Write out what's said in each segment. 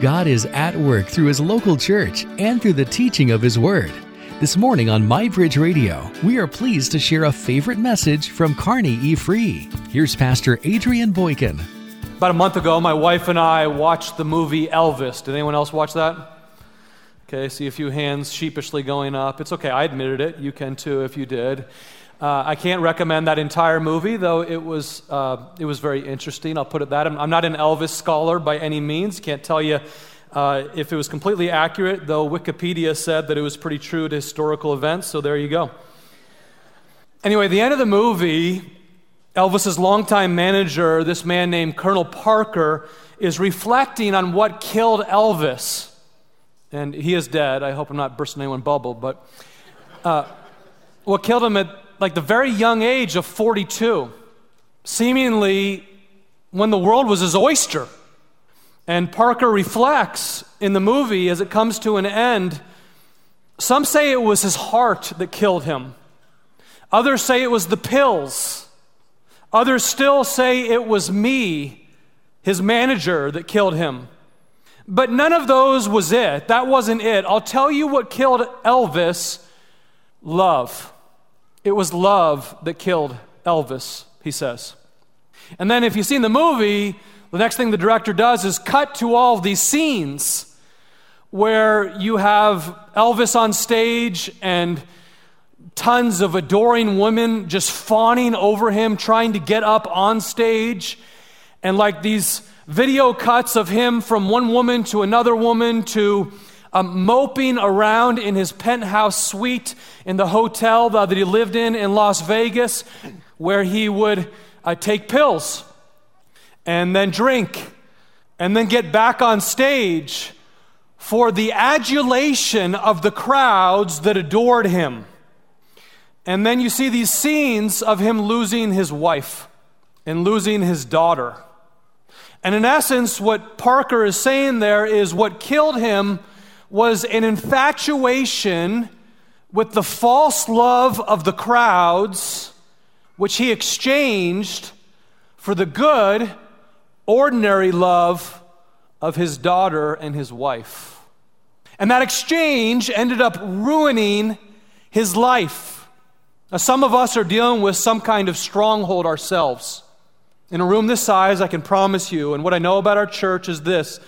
God is at work through His local church and through the teaching of His Word. This morning on MyBridge Radio, we are pleased to share a favorite message from Kearney E. Free. Here's Pastor Adrian Boykin. About a month ago, my wife and I watched the movie Elvis. Did anyone else watch that? Okay, see a few hands sheepishly going up. It's okay, I admitted it. You can too if you did. Uh, I can't recommend that entire movie, though it was, uh, it was very interesting. I'll put it that. I'm, I'm, not an Elvis scholar by any means. Can't tell you uh, if it was completely accurate, though Wikipedia said that it was pretty true to historical events, so there you go. Anyway, the end of the movie, Elvis's longtime manager, this man named Colonel Parker, is reflecting on what killed Elvis. And he is dead. I hope I'm not bursting anyone's bubble, but uh, what killed him at like the very young age of 42, seemingly when the world was his oyster. And Parker reflects in the movie as it comes to an end. Some say it was his heart that killed him. Others say it was the pills. Others still say it was me, his manager, that killed him. But none of those was it. That wasn't it. I'll tell you what killed Elvis love. It was love that killed Elvis, he says. And then, if you've seen the movie, the next thing the director does is cut to all of these scenes where you have Elvis on stage and tons of adoring women just fawning over him, trying to get up on stage. And like these video cuts of him from one woman to another woman to um, moping around in his penthouse suite in the hotel that he lived in in Las Vegas, where he would uh, take pills and then drink and then get back on stage for the adulation of the crowds that adored him. And then you see these scenes of him losing his wife and losing his daughter. And in essence, what Parker is saying there is what killed him was an infatuation with the false love of the crowds, which he exchanged for the good, ordinary love of his daughter and his wife. And that exchange ended up ruining his life. Now, some of us are dealing with some kind of stronghold ourselves. In a room this size, I can promise you, and what I know about our church is this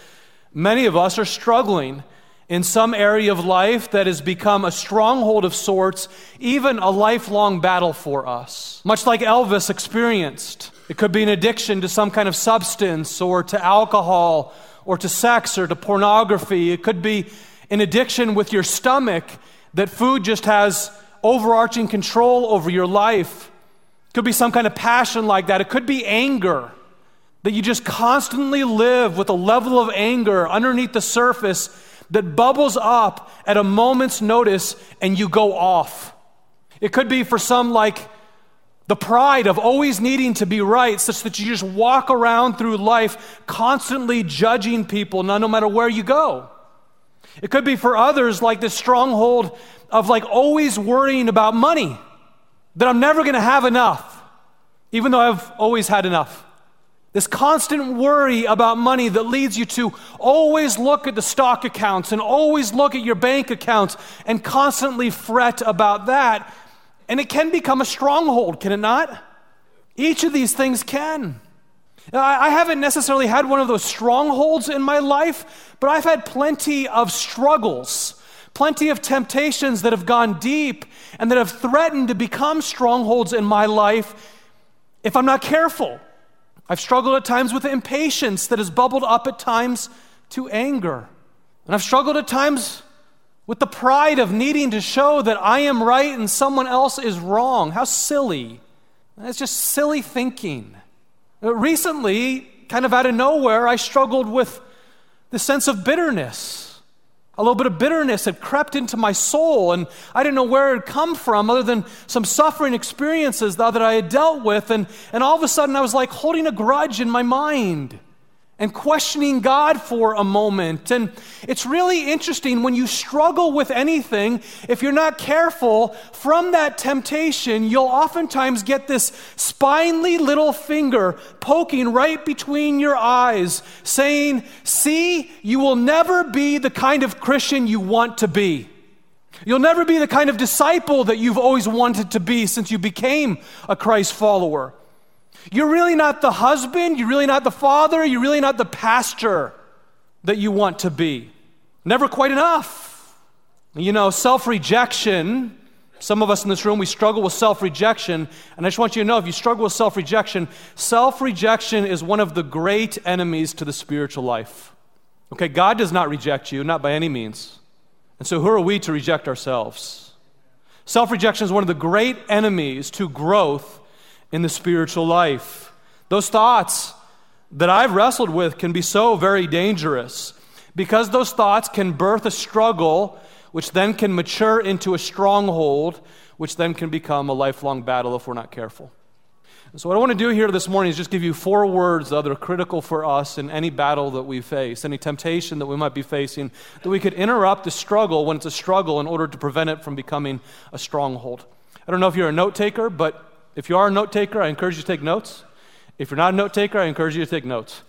many of us are struggling in some area of life that has become a stronghold of sorts, even a lifelong battle for us. Much like Elvis experienced. It could be an addiction to some kind of substance or to alcohol or to sex or to pornography. It could be an addiction with your stomach that food just has overarching control over your life. It could be some kind of passion like that. It could be anger. That you just constantly live with a level of anger underneath the surface that bubbles up at a moment's notice and you go off. It could be for some like the pride of always needing to be right, such that you just walk around through life constantly judging people, no matter where you go. It could be for others like this stronghold of like always worrying about money, that I'm never going to have enough, even though I've always had enough. This constant worry about money that leads you to always look at the stock accounts and always look at your bank accounts and constantly fret about that. And it can become a stronghold, can it not? Each of these things can. I haven't necessarily had one of those strongholds in my life, but I've had plenty of struggles, plenty of temptations that have gone deep and that have threatened to become strongholds in my life if I'm not careful. I've struggled at times with impatience that has bubbled up at times to anger. And I've struggled at times with the pride of needing to show that I am right and someone else is wrong. How silly. It's just silly thinking. Uh, recently, kind of out of nowhere, I struggled with the sense of bitterness. A little bit of bitterness had crept into my soul, and I didn't know where it had come from other than some suffering experiences that I had dealt with. And, and all of a sudden, I was like holding a grudge in my mind. And questioning God for a moment. And it's really interesting when you struggle with anything, if you're not careful, from that temptation, you'll oftentimes get this spinely little finger poking right between your eyes, saying, See, you will never be the kind of Christian you want to be. You'll never be the kind of disciple that you've always wanted to be since you became a Christ follower. You're really not the husband, you're really not the father, you're really not the pastor that you want to be. Never quite enough. You know, self rejection, some of us in this room, we struggle with self rejection. And I just want you to know if you struggle with self rejection, self rejection is one of the great enemies to the spiritual life. Okay, God does not reject you, not by any means. And so, who are we to reject ourselves? Self rejection is one of the great enemies to growth in the spiritual life. Those thoughts that I've wrestled with can be so very dangerous because those thoughts can birth a struggle, which then can mature into a stronghold, which then can become a lifelong battle if we're not careful. So, what I want to do here this morning is just give you four words that are critical for us in any battle that we face, any temptation that we might be facing, that we could interrupt the struggle when it's a struggle in order to prevent it from becoming a stronghold. I don't know if you're a note taker, but if you are a note taker, I encourage you to take notes. If you're not a note taker, I encourage you to take notes.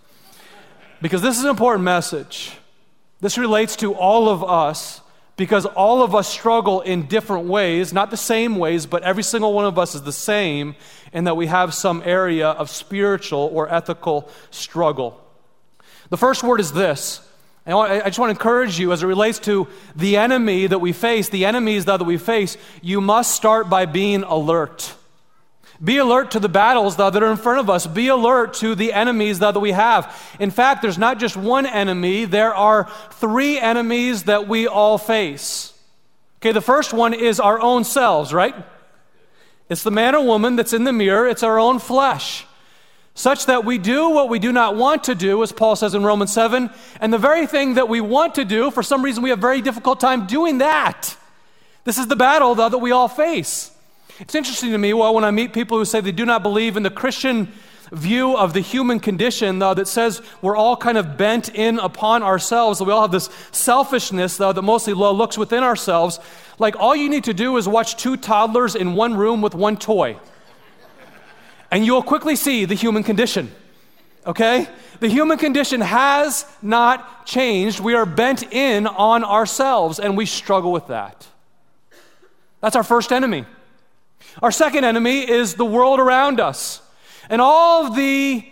Because this is an important message. This relates to all of us because all of us struggle in different ways, not the same ways, but every single one of us is the same in that we have some area of spiritual or ethical struggle. The first word is this. I just want to encourage you as it relates to the enemy that we face, the enemies that we face, you must start by being alert. Be alert to the battles that are in front of us. Be alert to the enemies that we have. In fact, there's not just one enemy, there are three enemies that we all face. Okay, the first one is our own selves, right? It's the man or woman that's in the mirror, it's our own flesh. Such that we do what we do not want to do, as Paul says in Romans 7, and the very thing that we want to do, for some reason we have very difficult time doing that. This is the battle, though, that we all face. It's interesting to me well, when I meet people who say they do not believe in the Christian view of the human condition, though, that says we're all kind of bent in upon ourselves, we all have this selfishness, though, that mostly looks within ourselves. Like all you need to do is watch two toddlers in one room with one toy, and you'll quickly see the human condition. Okay? The human condition has not changed. We are bent in on ourselves, and we struggle with that. That's our first enemy. Our second enemy is the world around us. And all of the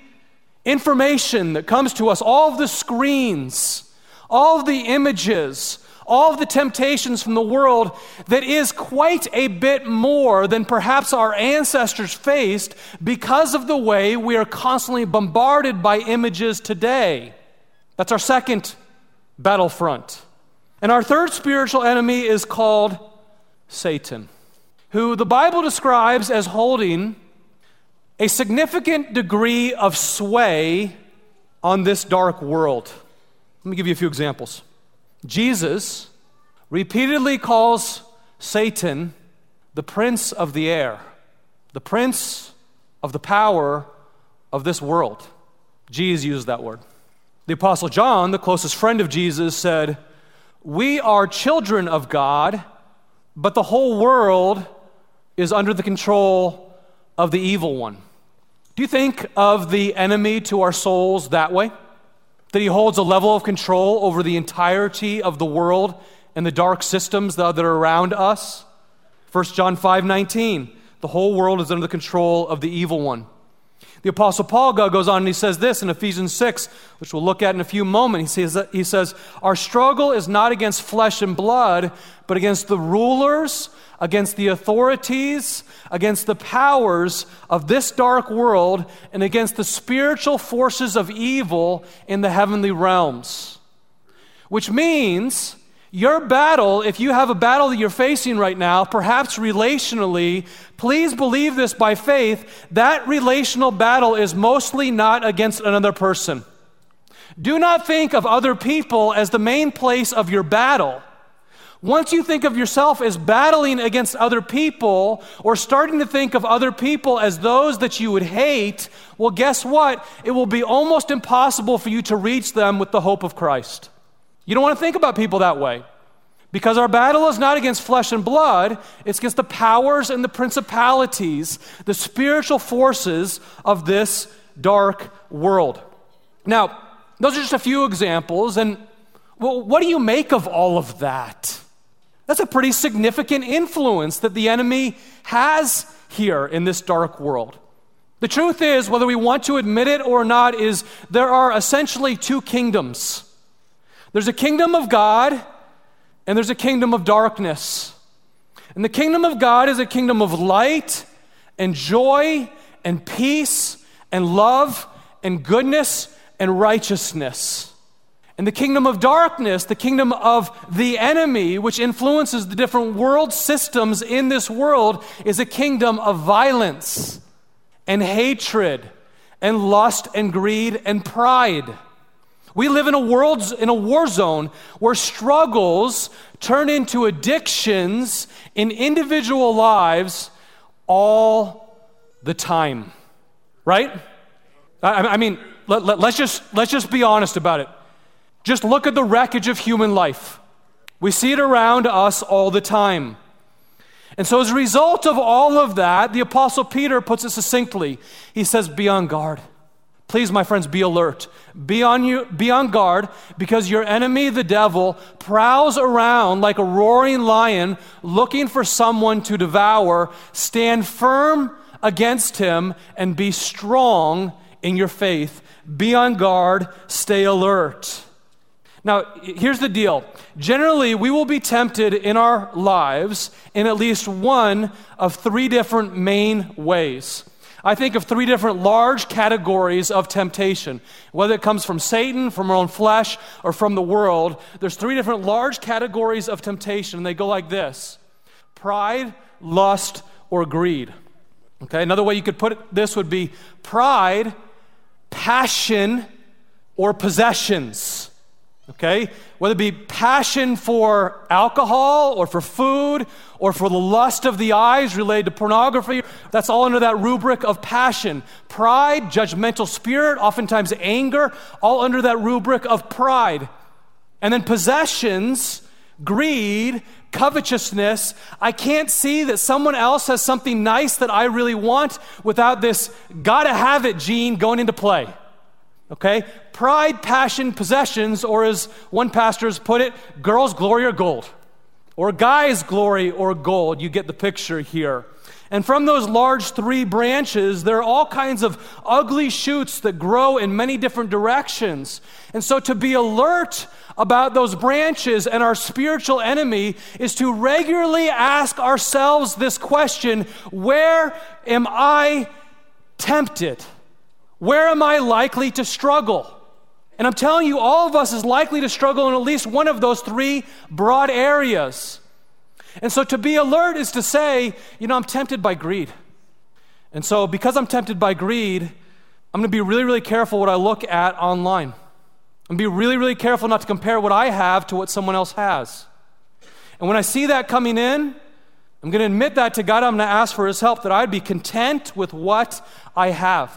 information that comes to us, all of the screens, all of the images, all of the temptations from the world that is quite a bit more than perhaps our ancestors faced because of the way we are constantly bombarded by images today. That's our second battlefront. And our third spiritual enemy is called Satan who the Bible describes as holding a significant degree of sway on this dark world. Let me give you a few examples. Jesus repeatedly calls Satan the prince of the air, the prince of the power of this world. Jesus used that word. The Apostle John, the closest friend of Jesus, said, We are children of God, but the whole world is under the control of the evil one. Do you think of the enemy to our souls that way? That he holds a level of control over the entirety of the world and the dark systems that are around us? 1 John 5 19, the whole world is under the control of the evil one. The Apostle Paul goes on and he says this in Ephesians 6, which we'll look at in a few moments. He says, he says, Our struggle is not against flesh and blood, but against the rulers, against the authorities, against the powers of this dark world, and against the spiritual forces of evil in the heavenly realms. Which means your battle, if you have a battle that you're facing right now, perhaps relationally, please believe this by faith, that relational battle is mostly not against another person. Do not think of other people as the main place of your battle. Once you think of yourself as battling against other people or starting to think of other people as those that you would hate, well, guess what? It will be almost impossible for you to reach them with the hope of Christ. You don't want to think about people that way. Because our battle is not against flesh and blood, it's against the powers and the principalities, the spiritual forces of this dark world. Now, those are just a few examples, and well, what do you make of all of that? That's a pretty significant influence that the enemy has here in this dark world. The truth is, whether we want to admit it or not, is there are essentially two kingdoms. There's a kingdom of God and there's a kingdom of darkness. And the kingdom of God is a kingdom of light and joy and peace and love and goodness and righteousness. And the kingdom of darkness, the kingdom of the enemy, which influences the different world systems in this world, is a kingdom of violence and hatred and lust and greed and pride. We live in a world, in a war zone where struggles turn into addictions in individual lives all the time. Right? I, I mean, let, let, let's, just, let's just be honest about it. Just look at the wreckage of human life. We see it around us all the time. And so, as a result of all of that, the Apostle Peter puts it succinctly. He says, Be on guard. Please, my friends, be alert. Be on, you, be on guard because your enemy, the devil, prowls around like a roaring lion looking for someone to devour. Stand firm against him and be strong in your faith. Be on guard, stay alert. Now, here's the deal. Generally, we will be tempted in our lives in at least one of three different main ways. I think of three different large categories of temptation. Whether it comes from Satan, from our own flesh, or from the world, there's three different large categories of temptation, and they go like this pride, lust, or greed. Okay, another way you could put it, this would be pride, passion, or possessions. Okay? Whether it be passion for alcohol or for food or for the lust of the eyes related to pornography, that's all under that rubric of passion. Pride, judgmental spirit, oftentimes anger, all under that rubric of pride. And then possessions, greed, covetousness. I can't see that someone else has something nice that I really want without this gotta have it gene going into play. Okay? Pride, passion, possessions, or as one pastor has put it, girls' glory or gold. Or guys' glory or gold. You get the picture here. And from those large three branches, there are all kinds of ugly shoots that grow in many different directions. And so to be alert about those branches and our spiritual enemy is to regularly ask ourselves this question Where am I tempted? Where am I likely to struggle? And I'm telling you, all of us is likely to struggle in at least one of those three broad areas. And so to be alert is to say, you know, I'm tempted by greed. And so because I'm tempted by greed, I'm going to be really, really careful what I look at online. I'm going to be really, really careful not to compare what I have to what someone else has. And when I see that coming in, I'm going to admit that to God. I'm going to ask for His help that I'd be content with what I have.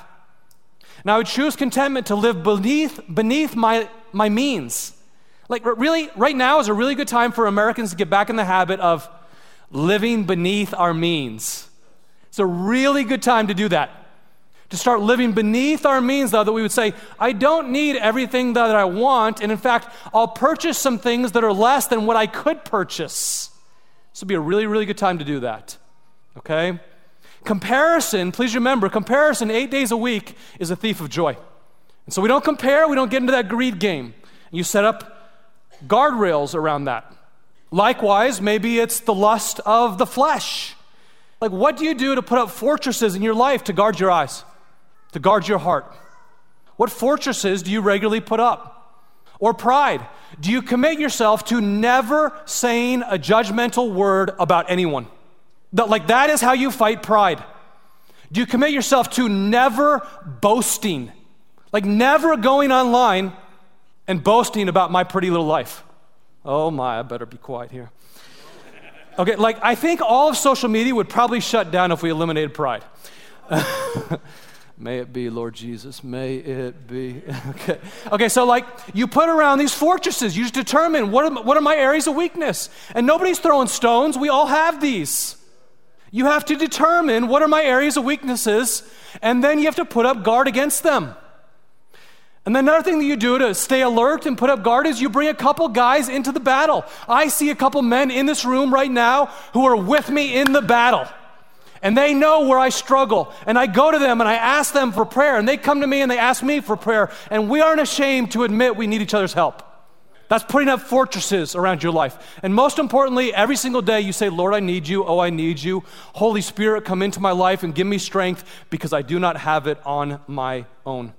Now, I would choose contentment to live beneath, beneath my, my means. Like, really, right now is a really good time for Americans to get back in the habit of living beneath our means. It's a really good time to do that. To start living beneath our means, though, that we would say, I don't need everything that I want, and in fact, I'll purchase some things that are less than what I could purchase. This would be a really, really good time to do that. Okay? Comparison, please remember, comparison eight days a week is a thief of joy. And so we don't compare, we don't get into that greed game. You set up guardrails around that. Likewise, maybe it's the lust of the flesh. Like, what do you do to put up fortresses in your life to guard your eyes, to guard your heart? What fortresses do you regularly put up? Or pride. Do you commit yourself to never saying a judgmental word about anyone? That, like, that is how you fight pride. Do you commit yourself to never boasting? Like, never going online and boasting about my pretty little life. Oh my, I better be quiet here. Okay, like I think all of social media would probably shut down if we eliminated pride. May it be, Lord Jesus. May it be. okay. Okay, so like you put around these fortresses, you just determine what are, what are my areas of weakness. And nobody's throwing stones, we all have these. You have to determine what are my areas of weaknesses, and then you have to put up guard against them. And then another thing that you do to stay alert and put up guard is you bring a couple guys into the battle. I see a couple men in this room right now who are with me in the battle. And they know where I struggle. And I go to them and I ask them for prayer. And they come to me and they ask me for prayer. And we aren't ashamed to admit we need each other's help. That's putting up fortresses around your life. And most importantly, every single day you say, Lord, I need you. Oh, I need you. Holy Spirit, come into my life and give me strength because I do not have it on my own.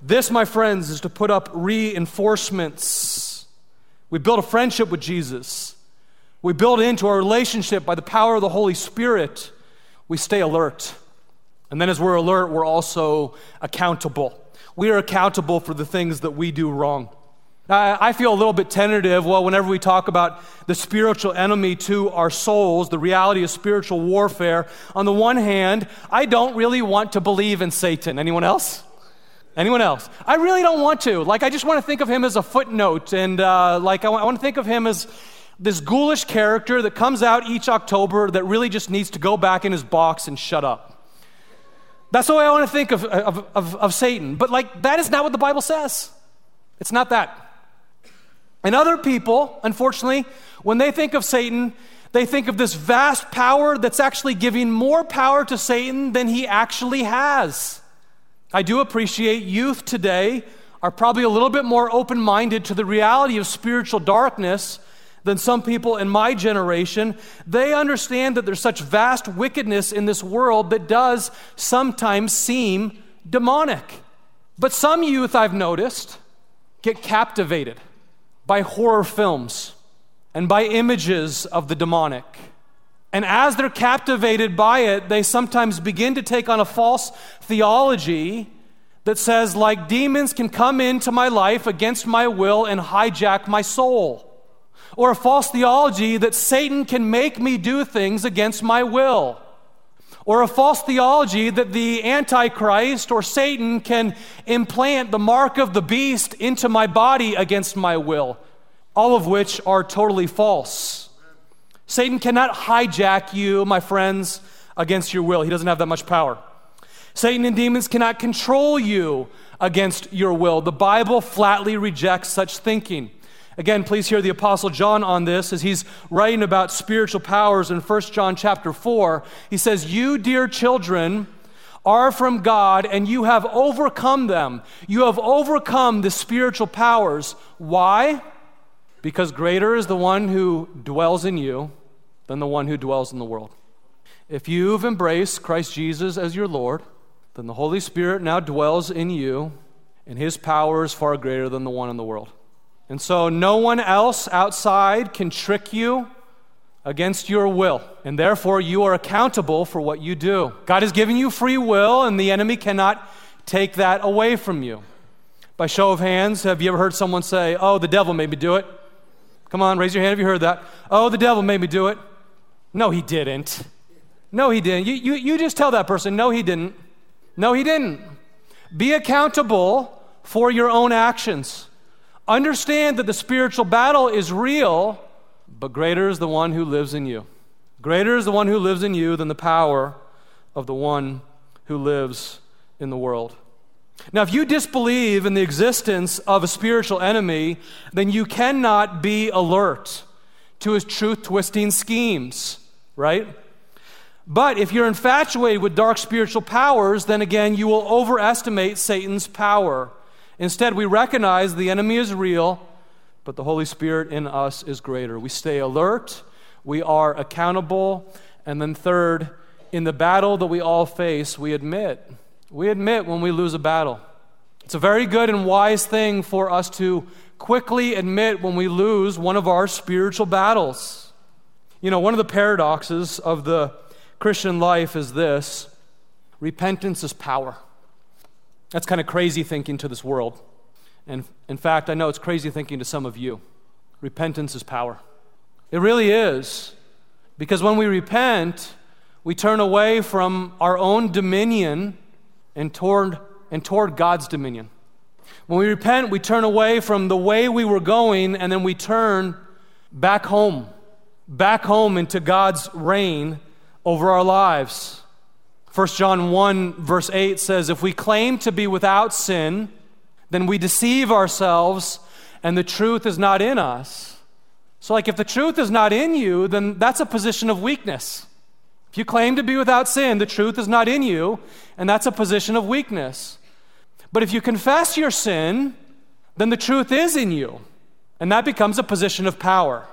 This, my friends, is to put up reinforcements. We build a friendship with Jesus. We build into our relationship by the power of the Holy Spirit. We stay alert. And then, as we're alert, we're also accountable. We are accountable for the things that we do wrong. I feel a little bit tentative. Well, whenever we talk about the spiritual enemy to our souls, the reality of spiritual warfare, on the one hand, I don't really want to believe in Satan. Anyone else? Anyone else? I really don't want to. Like, I just want to think of him as a footnote. And, uh, like, I want, want to think of him as this ghoulish character that comes out each October that really just needs to go back in his box and shut up. That's the way I want to think of, of, of, of Satan. But, like, that is not what the Bible says. It's not that. And other people, unfortunately, when they think of Satan, they think of this vast power that's actually giving more power to Satan than he actually has. I do appreciate youth today are probably a little bit more open minded to the reality of spiritual darkness than some people in my generation. They understand that there's such vast wickedness in this world that does sometimes seem demonic. But some youth I've noticed get captivated by horror films and by images of the demonic. And as they're captivated by it, they sometimes begin to take on a false theology that says, like, demons can come into my life against my will and hijack my soul. Or a false theology that Satan can make me do things against my will. Or a false theology that the Antichrist or Satan can implant the mark of the beast into my body against my will. All of which are totally false. Satan cannot hijack you, my friends, against your will. He doesn't have that much power. Satan and demons cannot control you against your will. The Bible flatly rejects such thinking. Again, please hear the apostle John on this as he's writing about spiritual powers in 1 John chapter 4. He says, "You dear children are from God and you have overcome them. You have overcome the spiritual powers. Why? Because greater is the one who dwells in you than the one who dwells in the world. If you've embraced Christ Jesus as your Lord, then the Holy Spirit now dwells in you, and his power is far greater than the one in the world. And so no one else outside can trick you against your will, and therefore you are accountable for what you do. God has given you free will, and the enemy cannot take that away from you. By show of hands, have you ever heard someone say, Oh, the devil made me do it? Come on, raise your hand if you heard that. Oh, the devil made me do it. No, he didn't. No, he didn't. You, you, you just tell that person, no, he didn't. No, he didn't. Be accountable for your own actions. Understand that the spiritual battle is real, but greater is the one who lives in you. Greater is the one who lives in you than the power of the one who lives in the world. Now, if you disbelieve in the existence of a spiritual enemy, then you cannot be alert to his truth twisting schemes, right? But if you're infatuated with dark spiritual powers, then again, you will overestimate Satan's power. Instead, we recognize the enemy is real, but the Holy Spirit in us is greater. We stay alert, we are accountable, and then third, in the battle that we all face, we admit. We admit when we lose a battle. It's a very good and wise thing for us to quickly admit when we lose one of our spiritual battles. You know, one of the paradoxes of the Christian life is this repentance is power. That's kind of crazy thinking to this world. And in fact, I know it's crazy thinking to some of you. repentance is power. It really is. Because when we repent, we turn away from our own dominion and toward, and toward God's dominion. When we repent, we turn away from the way we were going and then we turn back home, back home into God's reign over our lives. 1 John 1, verse 8 says, If we claim to be without sin, then we deceive ourselves and the truth is not in us. So, like, if the truth is not in you, then that's a position of weakness. If you claim to be without sin, the truth is not in you, and that's a position of weakness. But if you confess your sin, then the truth is in you, and that becomes a position of power.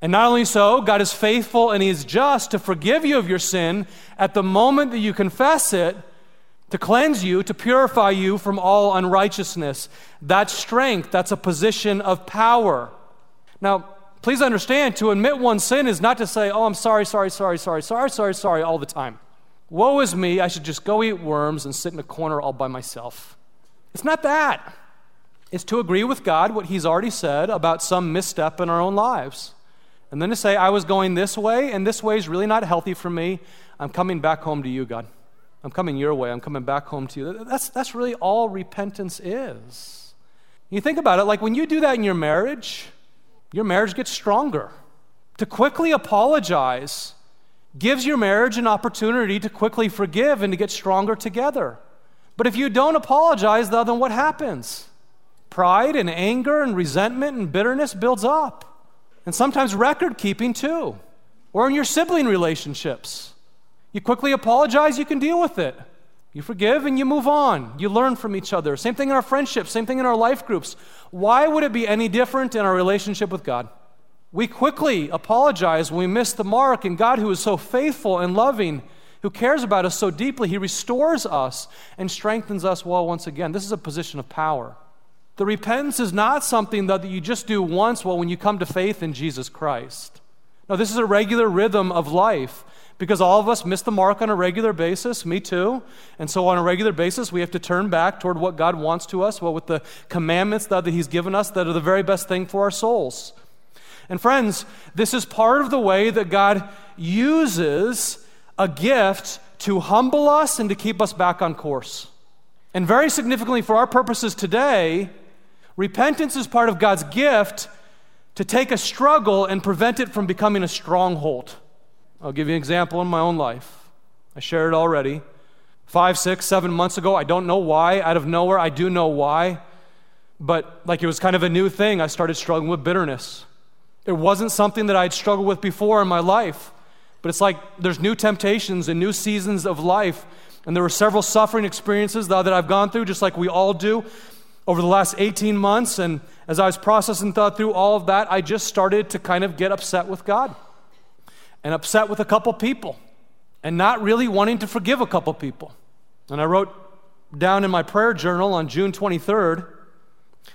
And not only so, God is faithful and He is just to forgive you of your sin at the moment that you confess it, to cleanse you, to purify you from all unrighteousness. That strength, that's a position of power. Now, Please understand, to admit one's sin is not to say, oh, I'm sorry, sorry, sorry, sorry, sorry, sorry, sorry, all the time. Woe is me, I should just go eat worms and sit in a corner all by myself. It's not that. It's to agree with God what He's already said about some misstep in our own lives. And then to say, I was going this way, and this way is really not healthy for me. I'm coming back home to you, God. I'm coming your way. I'm coming back home to you. That's, that's really all repentance is. You think about it, like when you do that in your marriage, your marriage gets stronger. To quickly apologize gives your marriage an opportunity to quickly forgive and to get stronger together. But if you don't apologize, though, then what happens? Pride and anger and resentment and bitterness builds up. And sometimes record keeping too, or in your sibling relationships. You quickly apologize, you can deal with it. You forgive and you move on. You learn from each other. Same thing in our friendships, same thing in our life groups. Why would it be any different in our relationship with God? We quickly apologize when we miss the mark, and God, who is so faithful and loving, who cares about us so deeply, He restores us and strengthens us well once again. This is a position of power. The repentance is not something that you just do once, well, when you come to faith in Jesus Christ. No, this is a regular rhythm of life because all of us miss the mark on a regular basis, me too. And so, on a regular basis, we have to turn back toward what God wants to us, well, with the commandments that He's given us that are the very best thing for our souls. And, friends, this is part of the way that God uses a gift to humble us and to keep us back on course. And, very significantly, for our purposes today, repentance is part of God's gift to take a struggle and prevent it from becoming a stronghold. I'll give you an example in my own life. I shared it already. Five, six, seven months ago, I don't know why, out of nowhere, I do know why, but like it was kind of a new thing, I started struggling with bitterness. It wasn't something that I'd struggled with before in my life, but it's like there's new temptations and new seasons of life. And there were several suffering experiences that I've gone through, just like we all do, over the last 18 months. And as I was processing thought through all of that, I just started to kind of get upset with God and upset with a couple people and not really wanting to forgive a couple people. And I wrote down in my prayer journal on June 23rd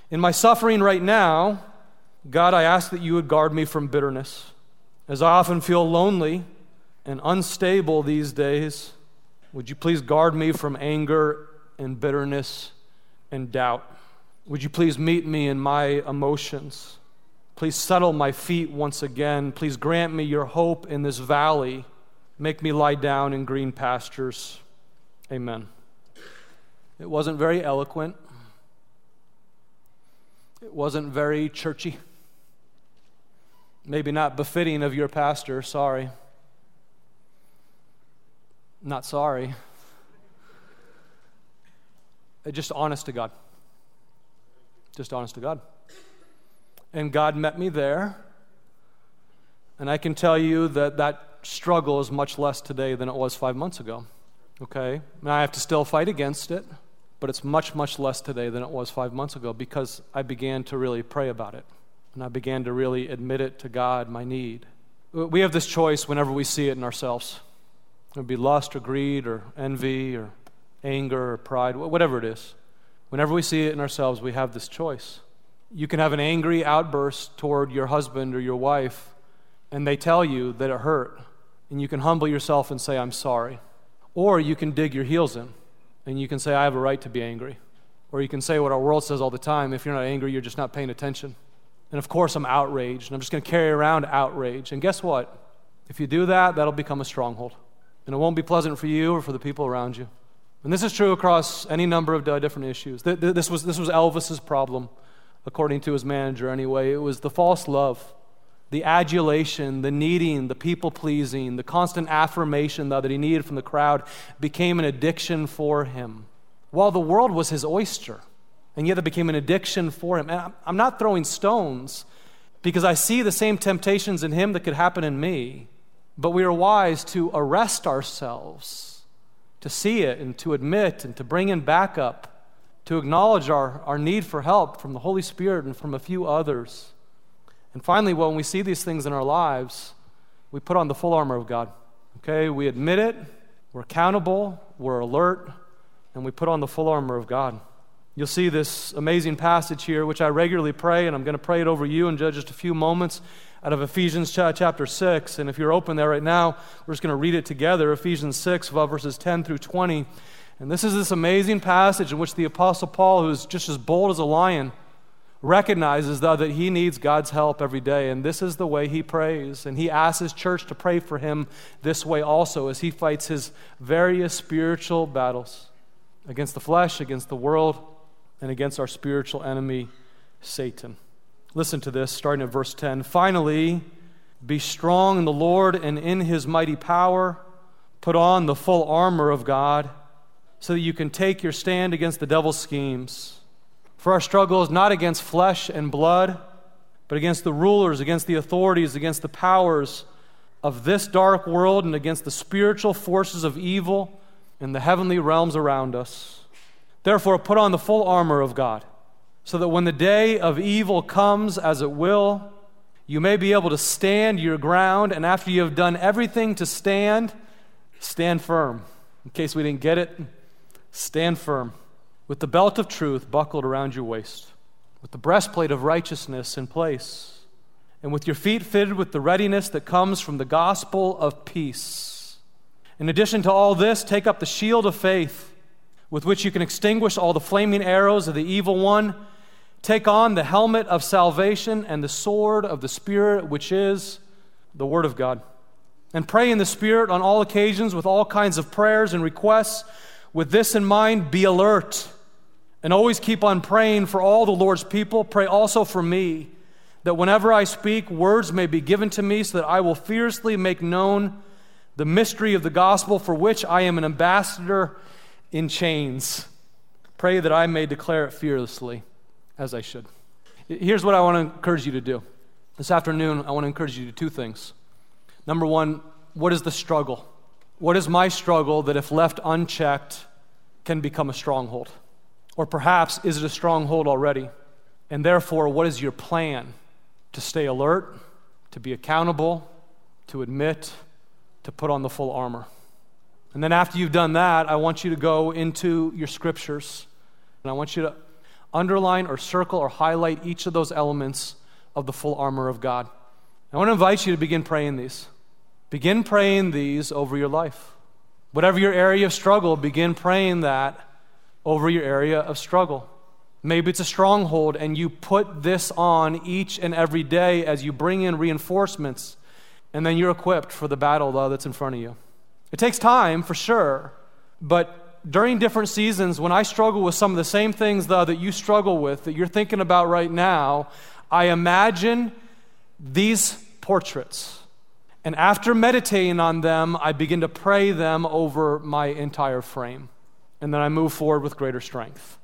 In my suffering right now, God, I ask that you would guard me from bitterness. As I often feel lonely and unstable these days, would you please guard me from anger and bitterness and doubt? Would you please meet me in my emotions? Please settle my feet once again. Please grant me your hope in this valley. Make me lie down in green pastures. Amen. It wasn't very eloquent, it wasn't very churchy. Maybe not befitting of your pastor, sorry. Not sorry. Just honest to God. Just honest to God. And God met me there. And I can tell you that that struggle is much less today than it was five months ago. Okay? And I have to still fight against it, but it's much, much less today than it was five months ago because I began to really pray about it. And I began to really admit it to God, my need. We have this choice whenever we see it in ourselves. It would be lust or greed or envy or anger or pride, whatever it is. Whenever we see it in ourselves, we have this choice. You can have an angry outburst toward your husband or your wife, and they tell you that it hurt, and you can humble yourself and say, I'm sorry. Or you can dig your heels in, and you can say, I have a right to be angry. Or you can say what our world says all the time if you're not angry, you're just not paying attention. And of course, I'm outraged, and I'm just going to carry around outrage. And guess what? If you do that, that'll become a stronghold. And it won't be pleasant for you or for the people around you. And this is true across any number of different issues. This was, this was Elvis's problem, according to his manager anyway. It was the false love, the adulation, the needing, the people pleasing, the constant affirmation that he needed from the crowd became an addiction for him. While the world was his oyster, and yet it became an addiction for him. And I'm not throwing stones because I see the same temptations in him that could happen in me, but we are wise to arrest ourselves to see it and to admit and to bring in backup, to acknowledge our, our need for help from the Holy Spirit and from a few others. And finally, when we see these things in our lives, we put on the full armor of God. Okay, we admit it, we're accountable, we're alert, and we put on the full armor of God. You'll see this amazing passage here, which I regularly pray, and I'm going to pray it over you in just a few moments out of Ephesians chapter 6. And if you're open there right now, we're just going to read it together Ephesians 6, verses 10 through 20. And this is this amazing passage in which the Apostle Paul, who's just as bold as a lion, recognizes though that he needs God's help every day. And this is the way he prays. And he asks his church to pray for him this way also as he fights his various spiritual battles against the flesh, against the world, and against our spiritual enemy, Satan. Listen to this, starting at verse 10. Finally, be strong in the Lord and in his mighty power. Put on the full armor of God so that you can take your stand against the devil's schemes. For our struggle is not against flesh and blood, but against the rulers, against the authorities, against the powers of this dark world, and against the spiritual forces of evil in the heavenly realms around us. Therefore, put on the full armor of God so that when the day of evil comes, as it will, you may be able to stand your ground, and after you have done everything to stand, stand firm. In case we didn't get it, stand firm. With the belt of truth buckled around your waist, with the breastplate of righteousness in place, and with your feet fitted with the readiness that comes from the gospel of peace. In addition to all this, take up the shield of faith, with which you can extinguish all the flaming arrows of the evil one Take on the helmet of salvation and the sword of the Spirit, which is the Word of God. And pray in the Spirit on all occasions with all kinds of prayers and requests. With this in mind, be alert and always keep on praying for all the Lord's people. Pray also for me, that whenever I speak, words may be given to me, so that I will fiercely make known the mystery of the gospel for which I am an ambassador in chains. Pray that I may declare it fearlessly as I should. Here's what I want to encourage you to do. This afternoon, I want to encourage you to do two things. Number one, what is the struggle? What is my struggle that, if left unchecked, can become a stronghold? Or perhaps, is it a stronghold already? And therefore, what is your plan to stay alert, to be accountable, to admit, to put on the full armor? And then, after you've done that, I want you to go into your scriptures and I want you to underline or circle or highlight each of those elements of the full armor of God. I want to invite you to begin praying these. Begin praying these over your life. Whatever your area of struggle, begin praying that over your area of struggle. Maybe it's a stronghold, and you put this on each and every day as you bring in reinforcements, and then you're equipped for the battle, though, that's in front of you. It takes time, for sure, but during different seasons, when I struggle with some of the same things, though, that you struggle with, that you're thinking about right now, I imagine these portraits. And after meditating on them, I begin to pray them over my entire frame. And then I move forward with greater strength.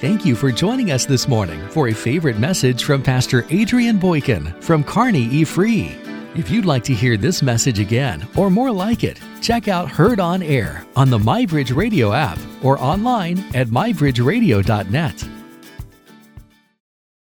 Thank you for joining us this morning for a favorite message from Pastor Adrian Boykin from Kearney E. Free. If you'd like to hear this message again or more like it, check out Heard on Air on the MyBridge Radio app or online at mybridgeradio.net.